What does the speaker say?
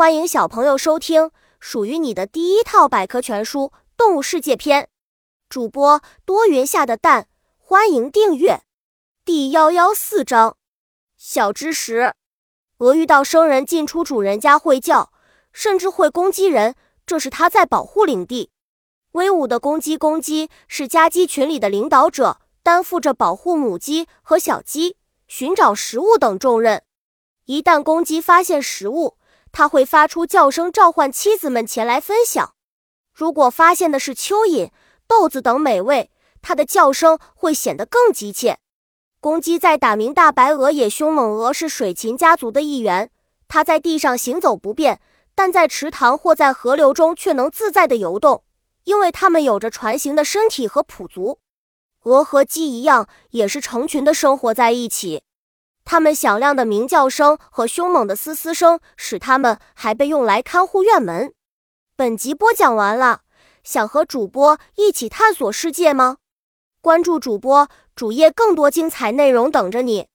欢迎小朋友收听属于你的第一套百科全书《动物世界篇》。主播多云下的蛋，欢迎订阅。第幺幺四章小知识：鹅遇到生人进出主人家会叫，甚至会攻击人，这是它在保护领地。威武的公鸡公鸡是家鸡群里的领导者，担负着保护母鸡和小鸡、寻找食物等重任。一旦公鸡发现食物，它会发出叫声，召唤妻子们前来分享。如果发现的是蚯蚓、豆子等美味，它的叫声会显得更急切。公鸡在打鸣大白鹅也凶猛鹅是水禽家族的一员，它在地上行走不便，但在池塘或在河流中却能自在地游动，因为它们有着船形的身体和蹼足。鹅和鸡一样，也是成群的生活在一起。它们响亮的鸣叫声和凶猛的嘶嘶声，使它们还被用来看护院门。本集播讲完了，想和主播一起探索世界吗？关注主播主页，更多精彩内容等着你。